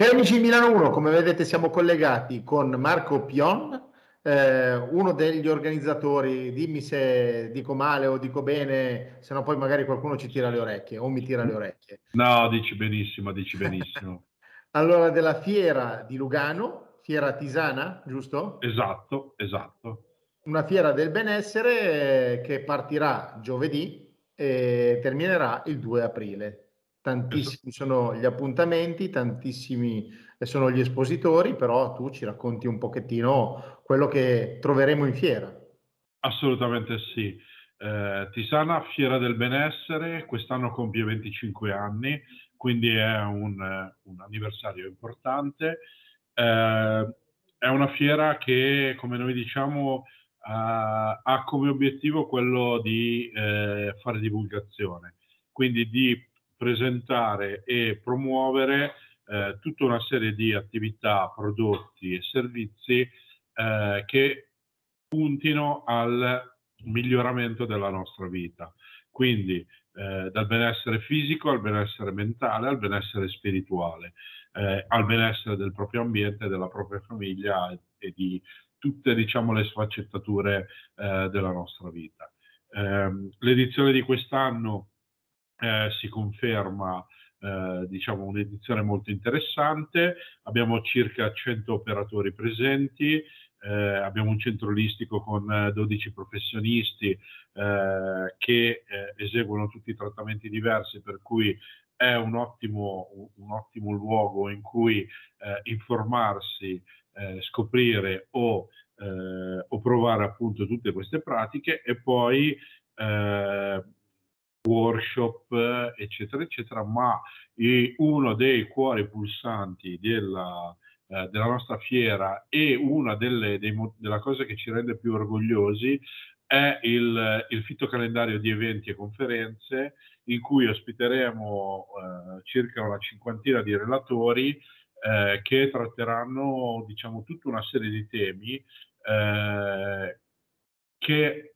Cari amici di Milano 1, come vedete siamo collegati con Marco Pion, eh, uno degli organizzatori, dimmi se dico male o dico bene, se no poi magari qualcuno ci tira le orecchie o mi tira le orecchie. No, dici benissimo, dici benissimo. allora, della fiera di Lugano, fiera tisana, giusto? Esatto, esatto. Una fiera del benessere eh, che partirà giovedì e terminerà il 2 aprile tantissimi sono gli appuntamenti, tantissimi sono gli espositori, però tu ci racconti un pochettino quello che troveremo in fiera. Assolutamente sì. Eh, Tisana Fiera del Benessere quest'anno compie 25 anni, quindi è un, un anniversario importante. Eh, è una fiera che, come noi diciamo, uh, ha come obiettivo quello di eh, fare divulgazione, quindi di presentare e promuovere eh, tutta una serie di attività, prodotti e servizi eh, che puntino al miglioramento della nostra vita. Quindi eh, dal benessere fisico al benessere mentale, al benessere spirituale, eh, al benessere del proprio ambiente, della propria famiglia e, di tutte diciamo, le sfaccettature eh, della nostra vita. Ehm, l'edizione di quest'anno eh, si conferma eh, diciamo un'edizione molto interessante, abbiamo circa 100 operatori presenti, eh, abbiamo un centro olistico con 12 eh, professionisti eh, che eh, eseguono tutti i trattamenti diversi, per cui è un ottimo, un ottimo luogo in cui informarsi, scoprire o, o, provare appunto tutte queste pratiche e poi workshop, eccetera, eccetera, ma uno dei cuori pulsanti della, eh, della nostra fiera e una delle, dei, della cosa che ci rende più orgogliosi è il, il fitocalendario di eventi e conferenze in cui ospiteremo eh, circa una cinquantina di relatori eh, che tratteranno diciamo tutta una serie di temi eh, che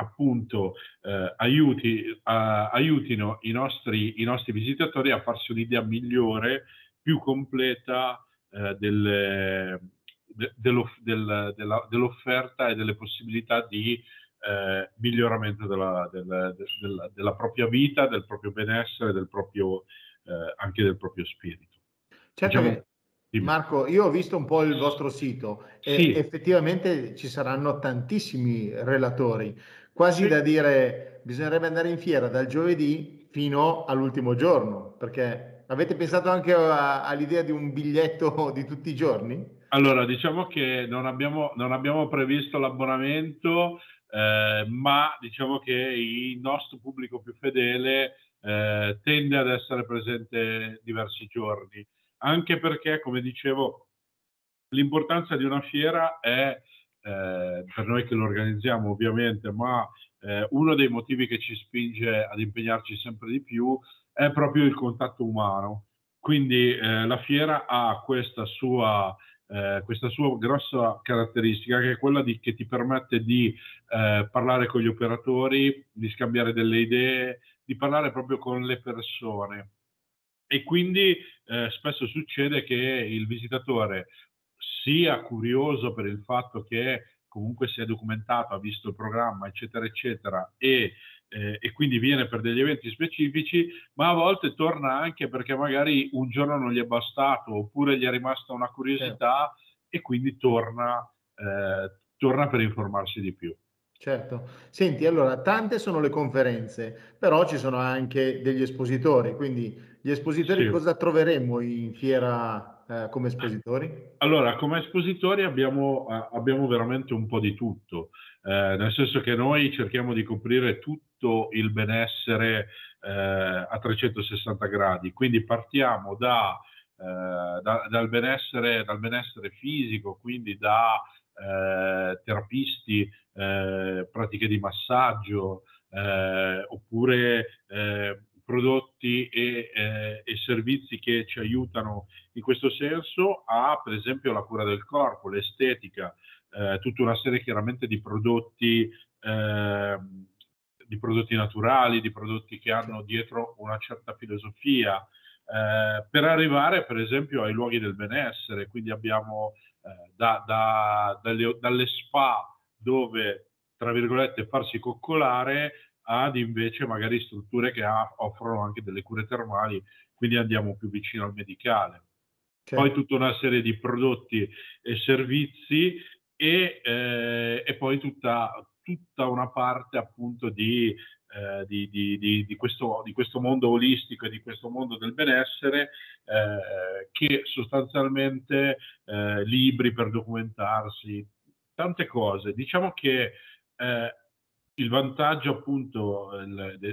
appunto eh, aiuti, a, aiutino i nostri, i nostri, visitatori a farsi un'idea migliore, più completa eh, delle, de, dello, del, della, dell'offerta e delle possibilità di eh, miglioramento della, della, della, propria vita, del proprio benessere, del proprio, eh, anche del proprio spirito. Certo diciamo, Marco, io ho visto un po' il vostro sito e sì. effettivamente ci saranno tantissimi relatori quasi sì. da dire bisognerebbe andare in fiera dal giovedì fino all'ultimo giorno, perché avete pensato anche a, all'idea di un biglietto di tutti i giorni? Allora, diciamo che non abbiamo, non abbiamo previsto l'abbonamento, eh, ma diciamo che il nostro pubblico più fedele eh, tende ad essere presente diversi giorni, anche perché, come dicevo, l'importanza di una fiera è eh, per noi che lo organizziamo ovviamente, ma eh, uno dei motivi che ci spinge ad impegnarci sempre di più è proprio il contatto umano. Quindi eh, la fiera ha questa sua, eh, questa sua grossa caratteristica che è quella di, che ti permette di eh, parlare con gli operatori, di scambiare delle idee, di parlare proprio con le persone. E quindi eh, spesso succede che il visitatore sia curioso per il fatto che comunque si è documentato, ha visto il programma, eccetera, eccetera, e, eh, e, quindi viene per degli eventi specifici, ma a volte torna anche perché magari un giorno non gli è bastato oppure gli è rimasta una curiosità certo. e quindi torna, eh, torna per informarsi di più. Certo. Senti, allora, tante sono le conferenze, però ci sono anche degli espositori, quindi gli espositori sì. cosa troveremo in fiera eh, come espositori? Allora, come espositori abbiamo, eh, abbiamo veramente un po' di tutto, eh, nel senso che noi cerchiamo di coprire tutto il benessere eh, a 360 gradi, quindi partiamo da, eh, da, dal, benessere, dal, benessere, fisico, quindi da terapisti, pratiche di massaggio, oppure prodotti e, eh, e, servizi che ci aiutano in questo senso, a per esempio la cura del corpo, l'estetica, eh, tutta una serie chiaramente di prodotti, eh, di prodotti naturali, di prodotti che hanno dietro una certa filosofia, eh, per arrivare per esempio ai luoghi del benessere, quindi abbiamo eh, da, da, dalle, dalle spa dove tra virgolette farsi coccolare ad invece magari strutture che ha, offrono anche delle cure termali, quindi andiamo più vicino al medicale. Certo. Poi tutta una serie di prodotti e servizi e, eh, e poi tutta, tutta, una parte appunto di, eh, di, di, di, questo, di, questo, mondo olistico e di questo mondo del benessere eh, che sostanzialmente eh, libri per documentarsi, tante cose. Diciamo che eh, il vantaggio appunto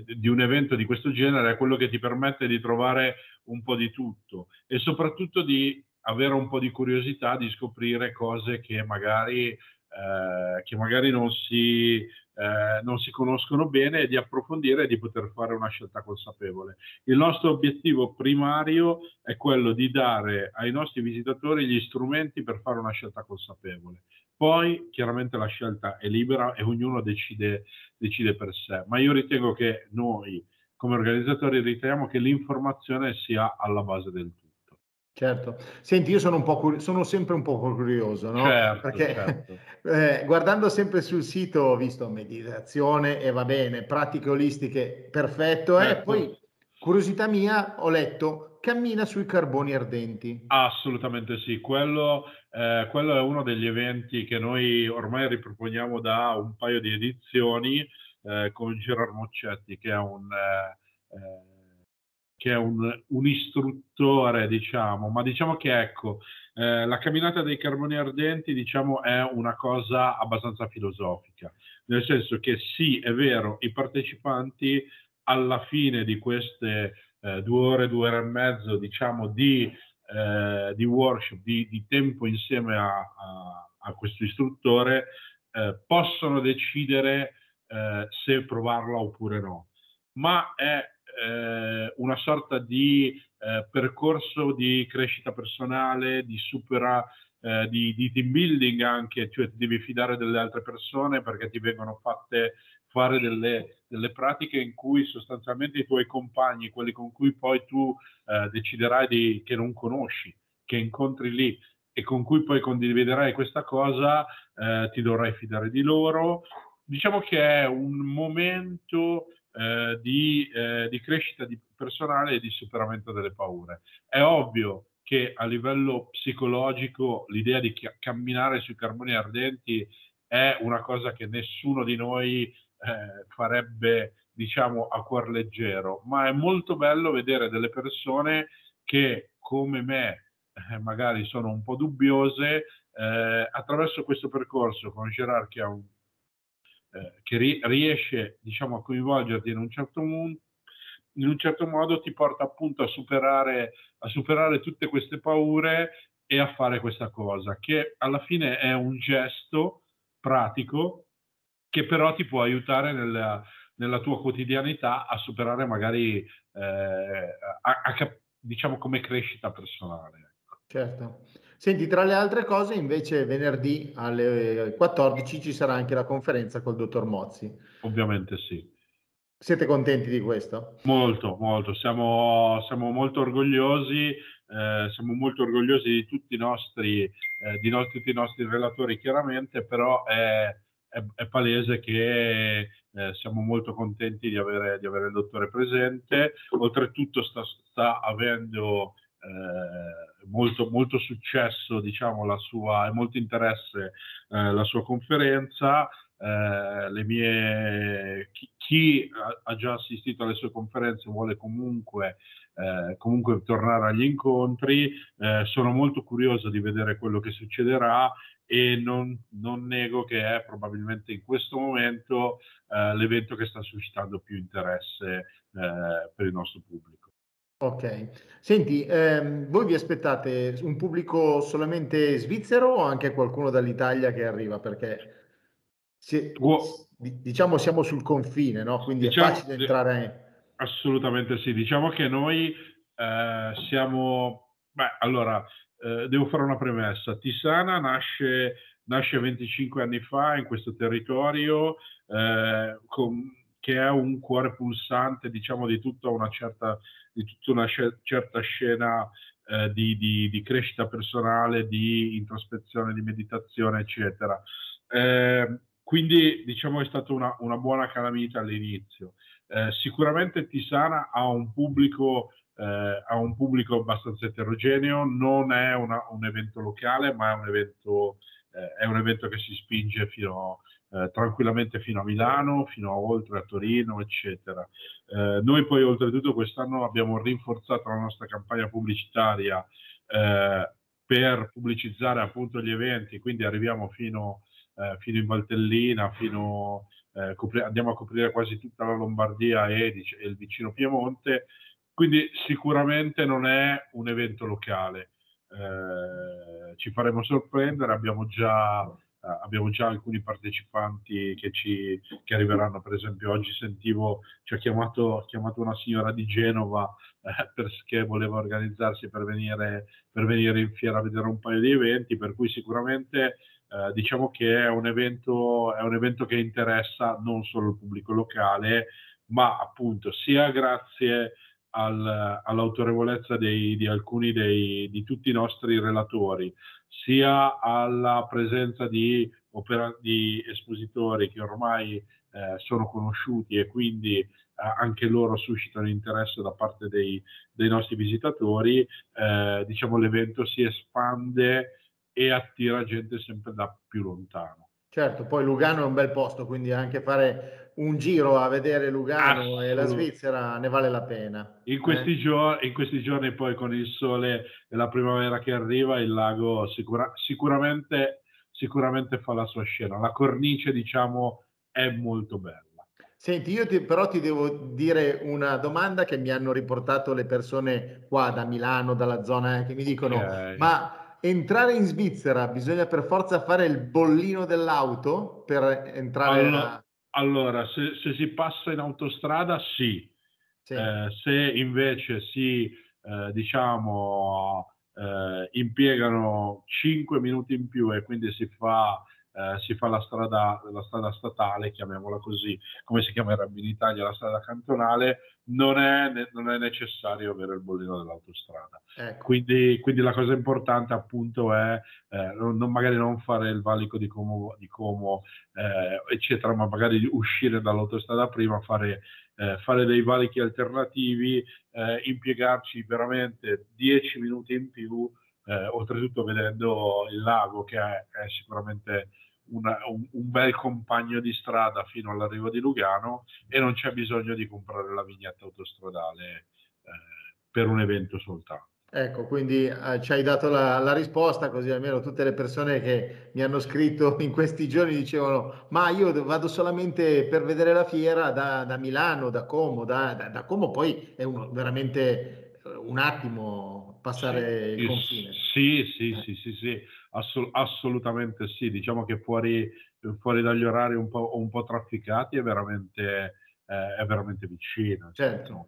di un evento di questo genere è quello che ti permette di trovare un po' di tutto e soprattutto di avere un po' di curiosità di scoprire cose che magari, eh, che magari non, si, eh, non si conoscono bene e di approfondire e di poter fare una scelta consapevole. Il nostro obiettivo primario è quello di dare ai nostri visitatori gli strumenti per fare una scelta consapevole. Poi chiaramente la scelta è libera e ognuno decide, decide per sé, ma io ritengo che noi come organizzatori riteniamo che l'informazione sia alla base del tutto. Certo, senti, io sono, un po cur- sono sempre un po' curioso, no? Certo, Perché certo. eh, guardando sempre sul sito ho visto meditazione e va bene, pratiche olistiche, perfetto, certo. poi curiosità mia ho letto cammina sui carboni ardenti. Assolutamente sì, quello, eh, quello, è uno degli eventi che noi ormai riproponiamo da un paio di edizioni eh, con Gerard Moccetti, che è un, eh, eh, che è un, un istruttore, diciamo, ma diciamo che ecco, eh, la camminata dei carboni ardenti, diciamo, è una cosa abbastanza filosofica, nel senso che sì, è vero, i partecipanti alla fine di queste eh, due ore, due ore e mezzo, diciamo, di, eh, di workshop, di, di, tempo insieme a, a, a questo istruttore, eh, possono decidere eh, se provarla oppure no. Ma è eh, una sorta di eh, percorso di crescita personale, di supera di, di, team building anche, cioè ti devi fidare delle altre persone perché ti vengono fatte fare delle, delle, pratiche in cui sostanzialmente i tuoi compagni, quelli con cui poi tu eh, deciderai di, che non conosci, che incontri lì e con cui poi condividerai questa cosa, eh, ti dovrai fidare di loro. Diciamo che è un momento eh, di, eh, di, crescita di personale e di superamento delle paure. È ovvio che a livello psicologico l'idea di camminare sui carboni ardenti è una cosa che nessuno di noi eh, farebbe diciamo a cuor leggero, ma è molto bello vedere delle persone che come me eh, magari sono un po' dubbiose, eh, attraverso questo percorso con Gerard che, un, eh, che ri- riesce diciamo a coinvolgerti in un certo modo, in un certo modo ti porta appunto a superare, a superare tutte queste paure e a fare questa cosa, che alla fine è un gesto pratico che però ti può aiutare nella, nella tua quotidianità a superare magari, eh, a, a, diciamo, come crescita personale. Ecco. Certo. Senti, tra le altre cose, invece, venerdì alle 14 ci sarà anche la conferenza col dottor Mozzi. Ovviamente sì. Siete contenti di questo? Molto, molto. Siamo, siamo molto orgogliosi, eh, siamo molto orgogliosi di tutti i nostri, eh, di no, tutti i nostri relatori, chiaramente, però è è, è palese che eh, siamo molto contenti di avere, di avere, il dottore presente. Oltretutto sta, sta avendo eh, molto, molto, successo, diciamo, la sua, e molto interesse eh, la sua conferenza. Eh, mie, chi, chi, ha già assistito alle sue conferenze vuole comunque, eh, comunque tornare agli incontri. Eh, sono molto curioso di vedere quello che succederà e non, non, nego che è probabilmente in questo momento eh, l'evento che sta suscitando più interesse eh, per il nostro pubblico. Ok, senti, ehm, voi vi aspettate un pubblico solamente svizzero o anche qualcuno dall'Italia che arriva? Perché se, diciamo siamo sul confine, no? quindi diciamo, è facile entrare. Assolutamente sì, diciamo che noi eh, siamo, beh, allora eh, devo fare una premessa. Tisana nasce, nasce 25 anni fa in questo territorio eh, con, che è un cuore pulsante, diciamo, di tutta una certa, tutta una certa scena eh, di, di, di, crescita personale, di introspezione, di meditazione, eccetera. Eh, quindi diciamo è stata una, una buona calamita all'inizio. Eh, sicuramente Tisana ha un pubblico eh, ha un pubblico abbastanza eterogeneo, non è una, un evento locale, ma è un evento, eh, è un evento che si spinge fino, eh, tranquillamente fino a Milano, fino a oltre a Torino, eccetera. Eh, noi poi oltretutto quest'anno abbiamo rinforzato la nostra campagna pubblicitaria eh, per pubblicizzare appunto gli eventi, quindi arriviamo fino, eh, fino in Valtellina, fino, copri- andiamo a coprire quasi tutta la Lombardia e, e il vicino Piemonte quindi sicuramente non è un evento locale. Eh, ci faremo sorprendere, abbiamo già, eh, abbiamo già alcuni partecipanti che, ci, che, arriveranno, per esempio oggi sentivo, ci ha chiamato, chiamato una signora di Genova eh, perché voleva organizzarsi per venire, per venire, in fiera a vedere un paio di eventi, per cui sicuramente eh, diciamo che è un, evento, è un evento che interessa non solo il pubblico locale, ma appunto sia grazie al, all'autorevolezza dei, di alcuni dei, di tutti i nostri relatori, sia alla presenza di, opera, di espositori che ormai eh, sono conosciuti e quindi eh, anche loro suscitano interesse da parte dei, dei nostri visitatori, eh, diciamo l'evento si espande e attira gente sempre da più lontano. Certo, poi Lugano è un bel posto, quindi anche fare un giro a vedere Lugano e la Svizzera ne vale la pena. In questi, eh? giorni, in questi, giorni, poi con il sole e la primavera che arriva, il lago sicura, sicuramente, sicuramente fa la sua scena. La cornice, diciamo, è molto bella. Senti, io ti, però ti devo dire una domanda che mi hanno riportato le persone qua da Milano, dalla zona, che mi dicono, okay. ma entrare in Svizzera bisogna per forza fare il bollino dell'auto per entrare allora. Allora se, se, si passa in autostrada sì, sì. Eh, se invece si eh, diciamo eh, impiegano 5 minuti in più e quindi si fa eh, si fa la strada, la strada statale, chiamiamola così, come si chiamerebbe in Italia la strada cantonale, non è, non è necessario avere il bollino dell'autostrada. Ecco. Quindi, quindi, la cosa importante appunto è eh, non, magari non fare il valico di Como, di Como eh, eccetera, ma magari uscire dall'autostrada prima, fare, eh, fare dei valichi alternativi, eh, impiegarci veramente 10 minuti in più, eh, oltretutto vedendo il lago che è, è sicuramente una, un, un, bel compagno di strada fino all'arrivo di Lugano e non c'è bisogno di comprare la vignetta autostradale eh, per un evento soltanto. Ecco, quindi eh, ci hai dato la, la, risposta, così almeno tutte le persone che mi hanno scritto in questi giorni dicevano: Ma io vado solamente per vedere la fiera da, da Milano, da Como, da, da, da Como poi è un, veramente eh, un attimo passare sì, il confine. Sì, sì, eh. sì, sì, sì, Assol- assolutamente sì. Diciamo che fuori, fuori dagli orari un po', un po trafficati è veramente, eh, è veramente vicino. Certo,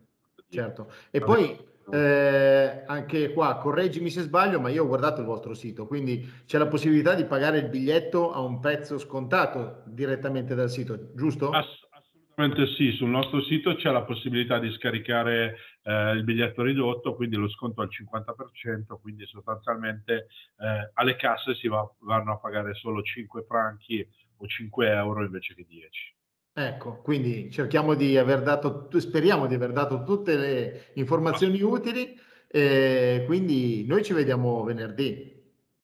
certo. E poi eh, anche qua, correggimi se sbaglio, ma io ho guardato il vostro sito, quindi c'è la possibilità di pagare il biglietto a un prezzo scontato direttamente dal sito, giusto? Ass- sì, sul nostro sito c'è la possibilità di scaricare eh, il biglietto ridotto, quindi lo sconto al 50%, quindi sostanzialmente eh, alle casse si va, vanno a pagare solo 5 franchi o 5 euro invece che 10. Ecco, quindi cerchiamo di aver dato, speriamo di aver dato tutte le informazioni utili, e quindi noi ci vediamo venerdì.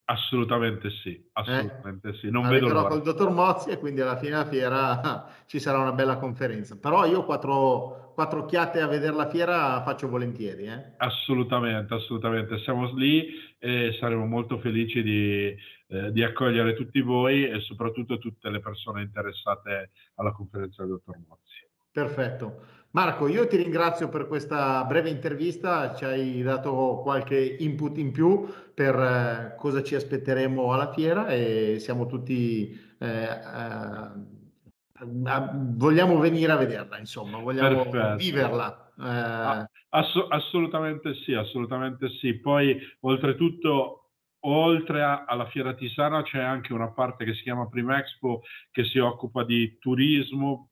Assolutamente sì, assolutamente eh? sì. Non vedo l'ora. col dottor Mozzi e quindi alla fine della fiera ci sarà una bella conferenza. Però io quattro, quattro occhiate a vedere la fiera faccio volentieri. Eh? Assolutamente, assolutamente. Siamo lì e saremo molto felici di, eh, di, accogliere tutti voi e soprattutto tutte le persone interessate alla conferenza del dottor Mozzi. Perfetto. Marco, io ti ringrazio per questa breve intervista, ci hai dato qualche input in più per eh, cosa ci aspetteremo alla fiera e siamo tutti eh, eh, vogliamo venire a vederla, insomma, vogliamo Perfetto. viverla. Eh. Ass- assolutamente sì, assolutamente sì. Poi oltretutto oltre a, alla Fiera Tisana c'è anche una parte che si chiama Prima Expo che si occupa di turismo,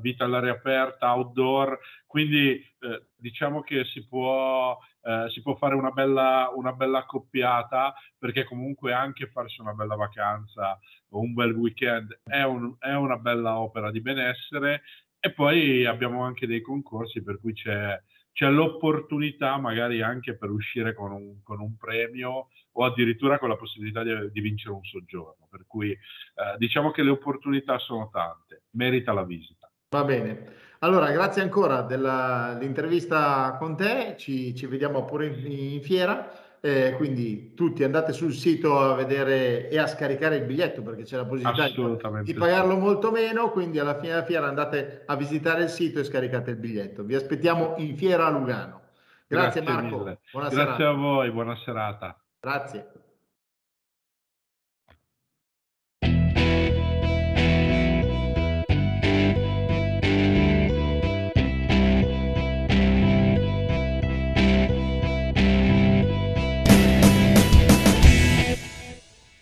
vita all'aria aperta, outdoor, quindi eh, diciamo che si può, eh, si può fare una bella, una bella accoppiata perché comunque anche farsi una bella vacanza o un bel weekend è, un, è una bella opera di benessere. E poi abbiamo anche dei concorsi per cui c'è c'è l'opportunità magari anche per uscire con un, con un, premio o addirittura con la possibilità di, di vincere un soggiorno. Per cui eh, diciamo che le opportunità sono tante, merita la visita. Va bene. Allora, grazie ancora dell'intervista con te, ci, ci vediamo pure in, in fiera. Eh, quindi tutti andate sul sito a vedere e a scaricare il biglietto perché c'è la possibilità di pagarlo molto meno, quindi alla fine della fiera andate a visitare il sito e scaricate il biglietto. Vi aspettiamo in fiera a Lugano. Grazie, Grazie Marco. Grazie serata. a voi, buona serata. Grazie.